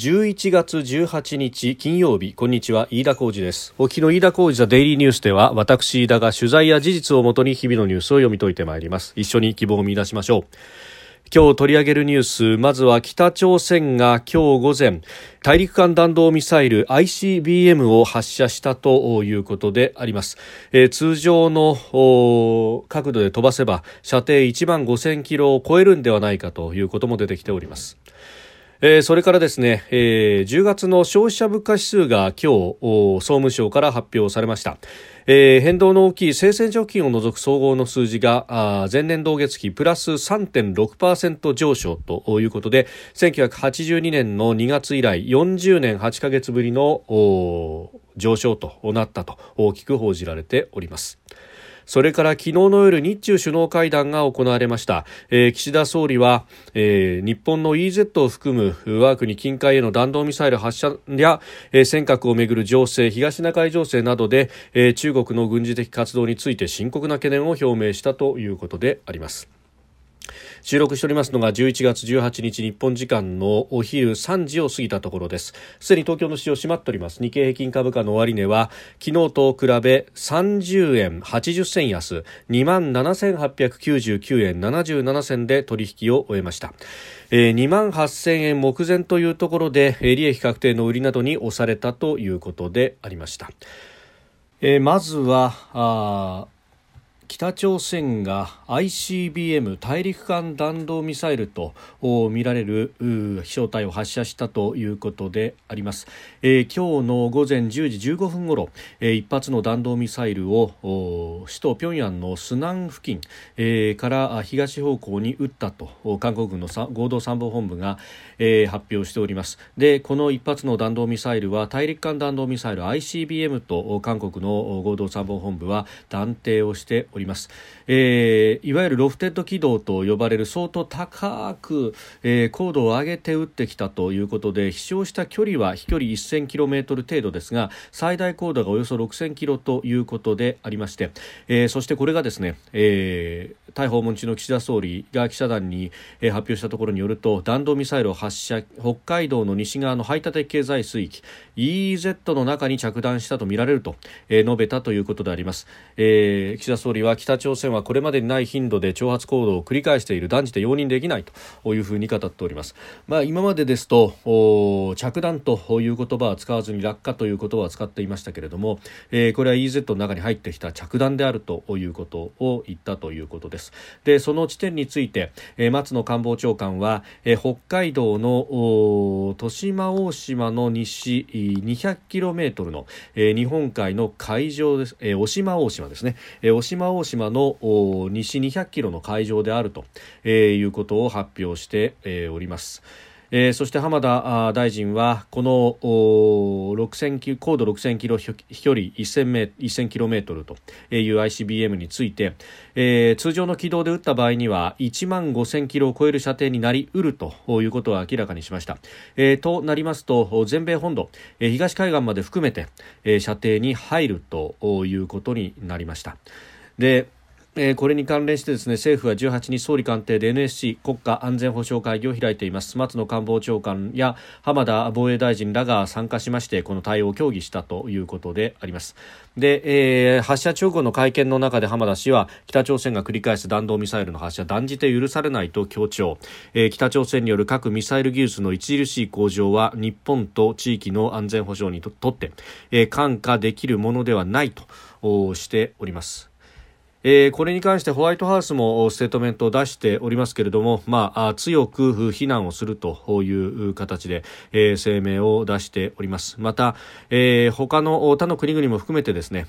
11月18日金曜日。こんにちは。飯田浩二です。お日の飯田浩二ザデイリーニュースでは私飯田が取材や事実をもとに日々のニュースを読み解いてまいります。一緒に希望を見出しましょう。今日取り上げるニュースまずは北朝鮮が今日午前大陸間弾道ミサイル ICBM を発射したということであります、えー、通常の角度で飛ばせば射程1万5000キロを超えるんではないかということも出てきております。えー、それからですね、えー、10月の消費者物価指数が今日総務省から発表されました、えー、変動の大きい生鮮食品を除く総合の数字が前年同月比プラス3.6%上昇ということで1982年の2月以来40年8ヶ月ぶりの上昇となったと大きく報じられております。それから昨日の夜日中首脳会談が行われました、えー、岸田総理は、えー、日本の EZ を含む我が国近海への弾道ミサイル発射や、えー、尖閣をめぐる情勢東シナ海情勢などで、えー、中国の軍事的活動について深刻な懸念を表明したということであります。収録しておりますのが11月18日日本時間のお昼3時を過ぎたところです。すでに東京の市場閉まっております。日経平均株価の終値は昨日と比べ30円80銭安2万7899円77銭で取引を終えました。えー、2万8000円目前というところで、利益確定の売りなどに押されたということでありました。えー、まずは北朝鮮が ICBM 大陸間弾道ミサイルとみられる飛翔体を発射したということであります、えー、今日の午前10時15分ごろ、えー、一発の弾道ミサイルを首都平壌のスナン付近、えー、から東方向に撃ったと韓国軍の合同参謀本部が、えー、発表しております。でこの一発の弾道ミサイルは大陸間弾道ミサイル ICBM と韓国の合同参謀本部は断定をしております、えー、いわゆるロフテッド軌道と呼ばれる相当高く、えー、高度を上げて撃ってきたということで飛翔した距離は飛距離 1000km 程度ですが最大高度がおよそ 6000km ということでありまして、えー、そしてこれがですね、えー、逮捕問中の岸田総理が記者団に、発表したところによると弾道ミサイルを発射北海道の西側の排他的経済水域 EEZ の中に着弾したとみられると、述べたということであります、えー、岸田総理は北朝鮮はこれまでにない頻度で挑発行動を繰り返している。断じて容認できないと。いうふうに語っております、まあ、今までですと着弾という言葉は使わずに落下という言葉は使っていましたけれども、えー、これは EZ の中に入ってきた着弾であるということを言ったということです。でその地点について、えー、松野官房長官は、えー、北海道の十島大島の西 200km の、えー、日本海の海上です、えー、渡島大島ですね、えー、渡島大島の西200キロの海上であると、えー、いうことを発表して、えー、おります。えー、そして浜田大臣はこの6000高度6000キロ飛距離1000メ1000キロメートルという ICBM について、えー、通常の軌道で撃った場合には1万5000キロを超える射程になりうるということを明らかにしました。えー、となりますと全米本土、え、東海岸まで含めて、え、射程に入るということになりました。でえー、これに関連してですね政府は18日総理官邸で NSC 国家安全保障会議を開いています。松野官房長官や浜田防衛大臣らが参加しましてこの対応を協議したということであります。で、えー、発射直後の会見の中で浜田氏は北朝鮮が繰り返す弾道ミサイルの発射断じて許されないと強調、えー、北朝鮮による核ミサイル技術の著しい向上は日本と地域の安全保障にとって、えー、看過できるものではないとしております。えー、これに関してホワイトハウスもステートメントを出しておりますけれども、まあ、強く非難をするという形で、えー、声明を出しております。また、えー、他の他の国々も含めてですね、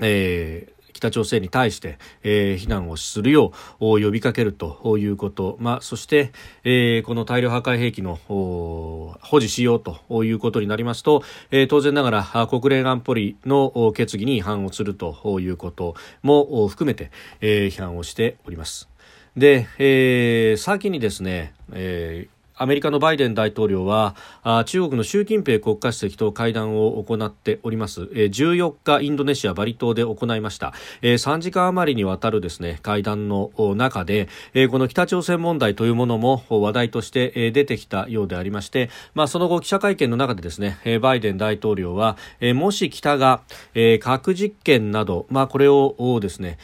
えー、北朝鮮に対して、えー、非難をするよう呼びかけるということ、まあ、そして、えー、この大量破壊兵器の保持しようということになりますと、えー、当然ながら国連安保理の決議に違反をするということも含めて、えー、批判をしております。で、えー、先にですね、えーアメリカのバイデン大統領は中国の習近平国家主席と会談を行っております。14日インドネシアバリ島で行いました。3時間余りにわたるですね会談の中でこの北朝鮮問題というものも話題として出てきたようでありまして、まあ、その後記者会見の中でですねバイデン大統領はもし北が核実験など、まあ、これをですね、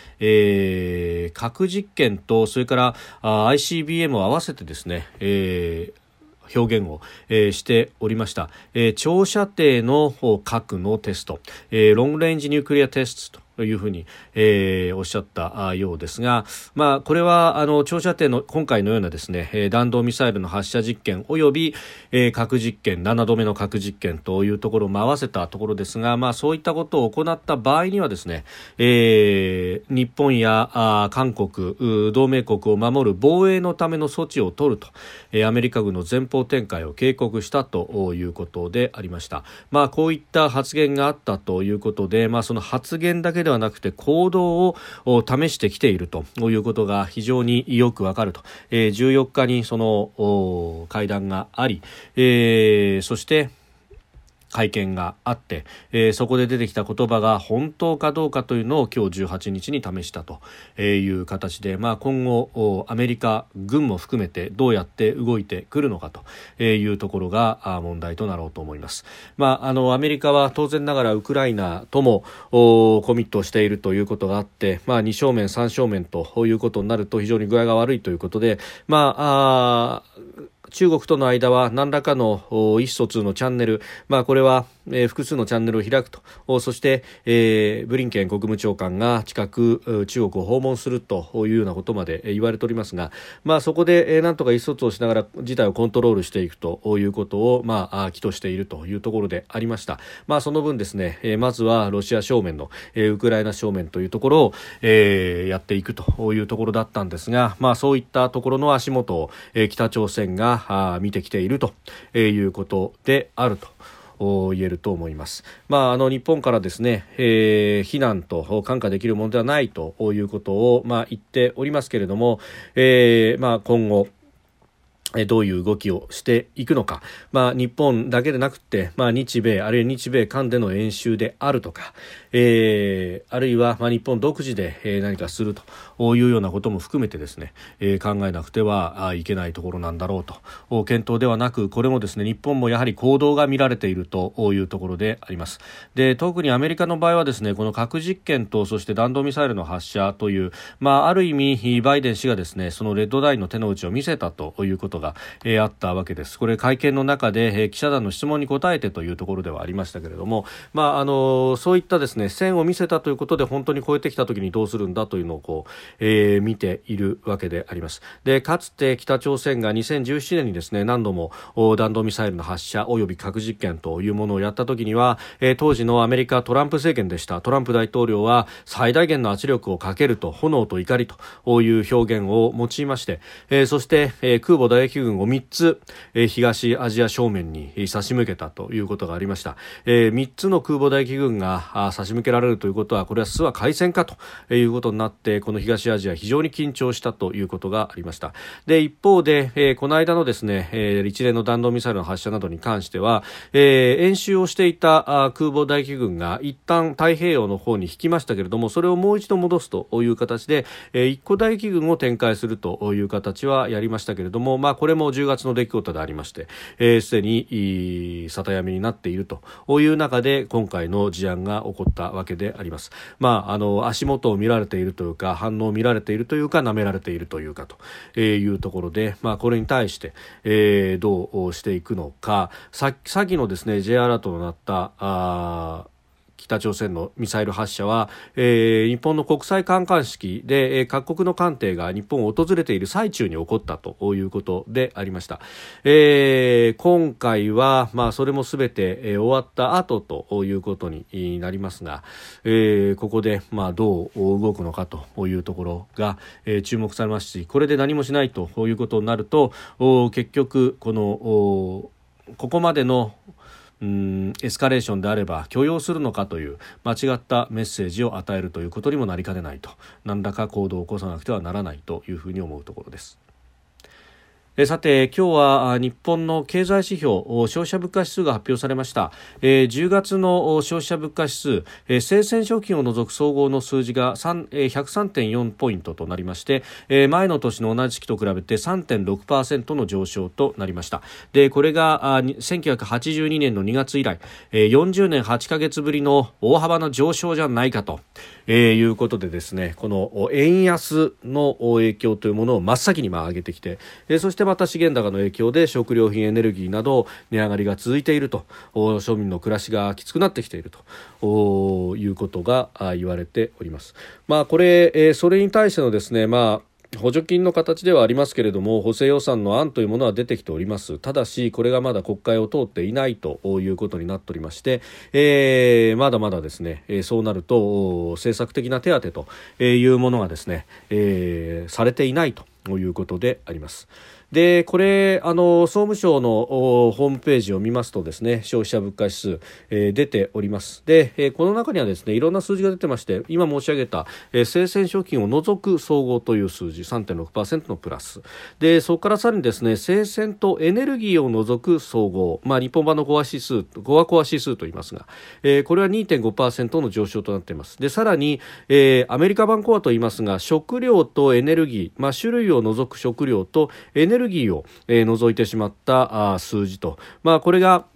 核実験とそれから ICBM を合わせてですね、えー表現を、えー、しておりました、えー、長射程の核のテスト、えー、ロングレンジニュークリアテストというふうに、えー、おっしゃったようですが、まあ、これはあの長射程の今回のようなですね弾道ミサイルの発射実験および、えー、核実験7度目の核実験というところも合わせたところですが、まあ、そういったことを行った場合にはですね、えー、日本やあ韓国同盟国を守る防衛のための措置を取ると、えー、アメリカ軍の前方展開を警告したということでありました。まあ、こういった発言があったということで、まあ、その発言だけではなくて行動を試してきているということが非常によくわかると、えー、14日にその会談があり、えー、そして会見があって、えー、そこで出てきた言葉が本当かどうかというのを今日18日に試したという形で、まあ、今後アメリカ軍も含めてどうやって動いてくるのかというところが問題となろうと思います、まあ、あのアメリカは当然ながらウクライナともコミットしているということがあって、まあ、2正面3正面ということになると非常に具合が悪いということで、まあ、あ中国との間は何らかの意思疎通のチャンネル、まあ、これは、複数のチャンネルを開くと。そして、えー、ブリンケン国務長官が近く中国を訪問するというようなことまで言われておりますが、まあ、そこで、えー、なんとか意思疎通をしながら事態をコントロールしていくということを、まあ、起としているというところでありました、まあ、その分ですね、まずはロシア正面の、ウクライナ正面というところを、えー、やっていくというところだったんですが、まあ、そういったところの足元を、北朝鮮があ見てきているということであると。言えると思います。まあ、あの日本からですね、えー、避難と看過できるものではないということを、まあ、言っておりますけれども、えー、まあ、今後どういう動きをしていくのか、まあ、日本だけでなくて、まあ、日米あるいは日米間での演習であるとか、えー、あるいは、まあ、日本独自で、え、何かするというようなことも含めてですね、えー、考えなくてはいけないところなんだろうと。検討ではなくこれもですね日本もやはり行動が見られているというところであります。で特にアメリカの場合はですねこの核実験とそして弾道ミサイルの発射という、まあ、ある意味バイデン氏がですねそのレッドラインの手の内を見せたということが、えー、あったわけです。これ会見の中で、えー、記者団の質問に答えてというところではありましたけれども、まああのそういったですね線を見せたということで本当に超えてきた時にどうするんだというのをこう、えー、見ているわけであります。でかつて北朝鮮が2017年にですね何度も弾道ミサイルの発射及び核実験というものをやった時には、えー、当時のアメリカトランプ政権でした。トランプ大統領は最大限の圧力をかけると炎と怒りという表現を用いまして、えー、そして、えー、空母打撃軍を3つ、えー、東アジア正面に差し向けたということがありました、えー、3つの空母打撃軍が差し向けられるということはこれは諏訪海戦かということになってこの東アジア非常に緊張したということがありましたで一方で、えー、この間のですね、えー、一連の弾道ミサイルの発射などに関しては、えー、演習をしていた空母大気軍が一旦太平洋の方に引きましたけれどもそれをもう一度戻すという形で、えー、一個大気軍を展開するという形はやりましたけれども、まあ、これも10月の出来事でありましてすで、えー、に里闇になっているという中で今回の事案が起こったわけであります。まあ、あの足元を見られているというか反応を見られているというか舐められているというかというところで、まあ、これに対して、えー、どうしていくのかさ先のですね J アラートとなったあ北朝鮮のミサイル発射は、えー、日本の国際観艦式で、えー、各国の艦艇が日本を訪れている最中に起こったということでありました、えー、今回は、まあ、それもすべて、えー、終わった後ということになりますが、えー、ここで、まあ、どう動くのかというところが、えー、注目されますしこれで何もしないということになると結局このここまでのうんエスカレーションであれば許容するのかという間違ったメッセージを与えるということにもなりかねないと何らか行動を起こさなくてはならないというふうに思うところです。えさて今日は日本の経済指標消費者物価指数が発表されました、えー、10月の消費者物価指数、えー、生鮮食品を除く総合の数字がえー、103.4ポイントとなりまして、えー、前の年の同じ期と比べて3.6%の上昇となりました。でこれがあ1982年の2月以来、えー、40年8ヶ月ぶりの大幅な上昇じゃないかと、えー、いうことでですねこの円安の影響というものを真っ先にまあ上げてきて、えー、そしてまた資源高の影響で食料品エネルギーなど値上がりが続いていると庶民の暮らしがきつくなってきているということが言われております。まあ、これ、それに対してのですね、まあ補助金の形ではありますけれども補正予算の案というものは出てきておりますただしこれがまだ国会を通っていないということになっておりまして、えー、まだまだですね、えそうなると政策的な手当というものがですね、えー、されていないということであります。でこれあの総務省のホームページを見ますとですね消費者物価指数、えー、出ております。で、えー、この中にはですねいろんな数字が出てまして今申し上げた、えー、生鮮食品を除く総合という数字3.6%のプラス。でそこからさらにですね生鮮とエネルギーを除く総合、まあ、日本版のコア指数コアコア指数と言いますが、えー、これは2.5%の上昇となっています。でさらに、えー、アメリカ版コアと言いますが食料とエネルギー、まあ、種類を除く食料とエネルギーギーを、えー、除いてしまったあ数字と、まあ、これが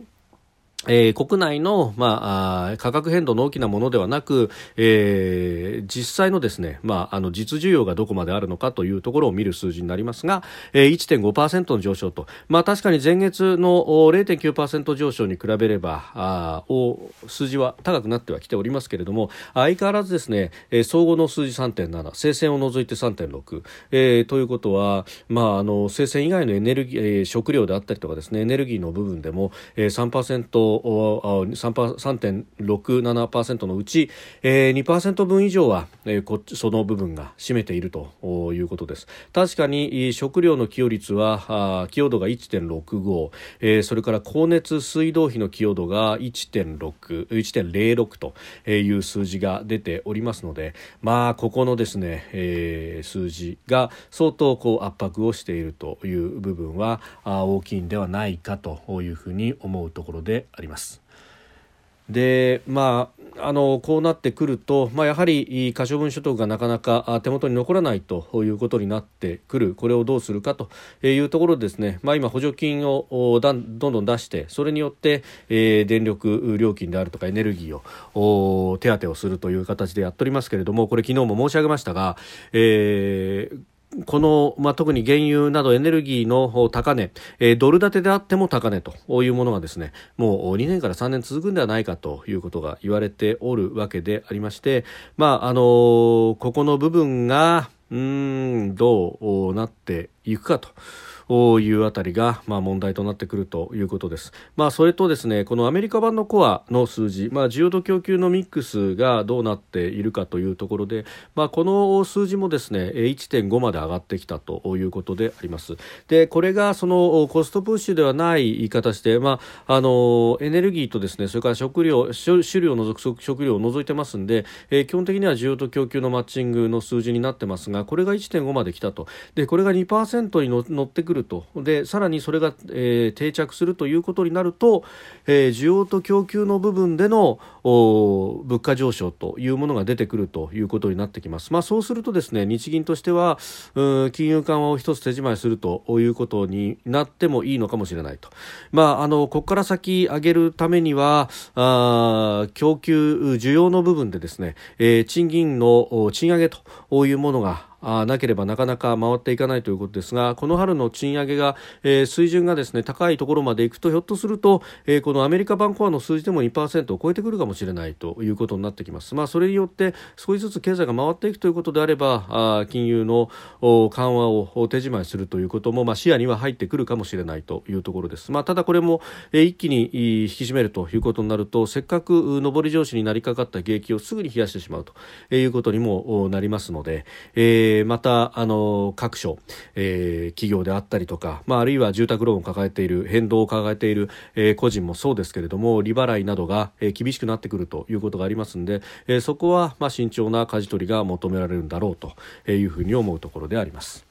えー、国内の、まあ、価格変動の大きなものではなく、えー、実際のですね、まあ、あの実需要がどこまであるのかというところを見る数字になりますが、えー、1.5%の上昇と、まあ、確かに前月の0.9%上昇に比べればあお数字は高くなってはきておりますけれども相変わらずですね、えー、総合の数字3.7生鮮を除いて3.6、えー、ということは、まあ、あの生鮮以外のエネルギー、えー、食料であったりとかですねエネルギーの部分でも、えー、3% 3.67%のうち、えー、2%分以上は、えー、その部分が占めているということです確かに食料の寄与率は寄与度が1.65、えー、それから光熱水道費の寄与度が1.06という数字が出ておりますのでまあここのですね、えー、数字が相当こう圧迫をしているという部分は大きいんではないかというふうに思うところであります。ります。でまあ、あのこうなってくると、まあ、やはり可処分所得がなかなか手元に残らないということになってくるこれをどうするかというところですね、まあ、今、補助金をどんどん出してそれによって、えー、電力料金であるとかエネルギーを手当てをするという形でやっておりますけれどもこれ昨日も申し上げましたが、えーこの、まあ、特に原油などエネルギーの高値、えー、ドル建てであっても高値というものがですね、もう2年から3年続くんではないかということが言われておるわけでありまして、まあ、あのー、ここの部分が、うん、どうなっていくかと。いうあたりが、まあ、問題となってくるということです。まあ、それとですねこのアメリカ版のコアの数字、まあ、需要と供給のミックスがどうなっているかというところで、まあ、この数字もですね1.5まで上がってきたということであります。でこれがそのコストプッシュではない言い方して、まあ、あのエネルギーとですねそれから食料種類を除く食料を除いてますんで、えー、基本的には需要と供給のマッチングの数字になってますがこれが1.5まで来たとでこれが2%に乗ってくるるとでさらにそれが、えー、定着するということになると、えー、需要と供給の部分での物価上昇というものが出てくるということになってきます。まあ、そうするとですね日銀としては金融緩和を一つ手締まいするということになってもいいのかもしれないと。まあ、あのここから先上げるためにはあ供給需要の部分でですね、えー、賃金の賃上げというものがなければなかなか回っていかないということですがこの春の賃上げが、えー、水準がですね高いところまでいくとひょっとすると、えー、このアメリカ版コアの数字でも2%を超えてくるかもしれないということになってきます。まあ、それによって少しずつ経済が回っていくということであればあ金融の緩和を手締まいするということも、まあ、視野には入ってくるかもしれないというところです。まあ、ただこれも、えー、一気に引き締めるということになるとせっかく上り調子になりかかった景気をすぐに冷やしてしまうということにもなりますので、えー、えまたあの各所、えー、企業であったりとか、まあ、あるいは住宅ローンを抱えている変動を抱えている、えー、個人もそうですけれども利払いなどが、えー、厳しくなってくるということがありますので、えー、そこは、まあ、慎重な舵取りが求められるんだろうというふうに思うところであります。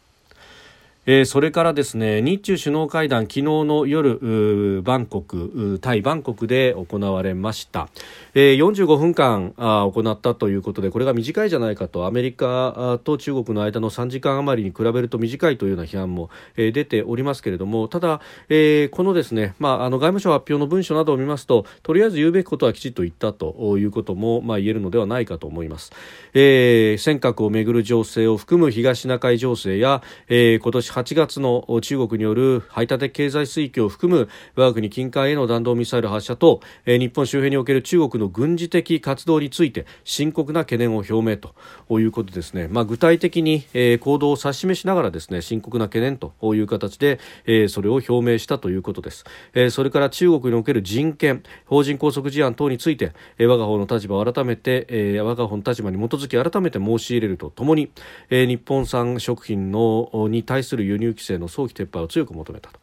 えー、それからですね日中首脳会談昨日の夜バンコクタイバンコクで行われました、えー、45分間あ行ったということでこれが短いじゃないかと。アメリカと中国の間の3時間余りに比べると短いというような批判も、えー、出ておりますけれどもただ、えー、このですね、まあ、あの外務省発表の文書などを見ますととりあえず言うべきことはきちっと言ったということも、まあ、言えるのではないかと思います、えー、尖閣をめぐる情勢を含む東シナ海情勢や、えー、今年8月の中国による排他的経済水域を含む我が国近海への弾道ミサイル発射と、えー、日本周辺における中国の軍事的活動について深刻な懸念を表明ということですね、まあ、具体的に、えー、行動を指し示しながらですね深刻な懸念という形で、えー、それを表明したということです、えー、それから中国における人権法人拘束事案等について、えー、我が方の立場を改めて、えー、我が方の立場に基づき改めて申し入れるとともに、えー、日本産食品のに対する輸入規制の早期撤廃を強く求めたと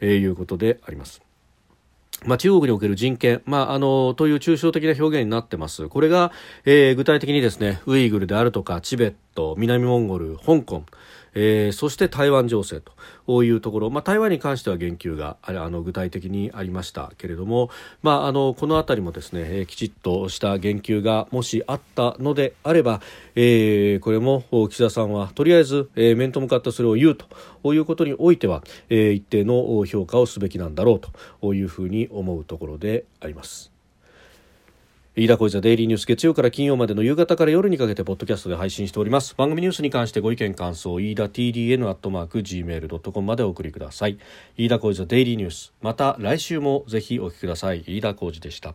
えいうことであります。まあ、中国における人権、まあ、あのという抽象的な表現になってます。これが、えー、具体的にですねウイグルであるとかチベット南モンゴル香港、えー、そして台湾情勢というところ、まあ、台湾に関しては言及があの具体的にありましたけれども、まあ、あのこの辺りもですね、えー、きちっとした言及がもしあったのであれば、えー、これも岸田さんはとりあえず、え、面と向かってそれを言うということにおいては、え、一定の評価をすべきなんだろうというふうに思うところであります。飯田小泉デイリーニュース月曜から金曜までの夕方から夜にかけてポッドキャストで配信しております。番組ニュースに関してご意見感想飯田 TDN アットマーク Gmail.com までお送りください。飯田小泉デイリーニュース。また来週もぜひお聞きください。飯田小泉でした。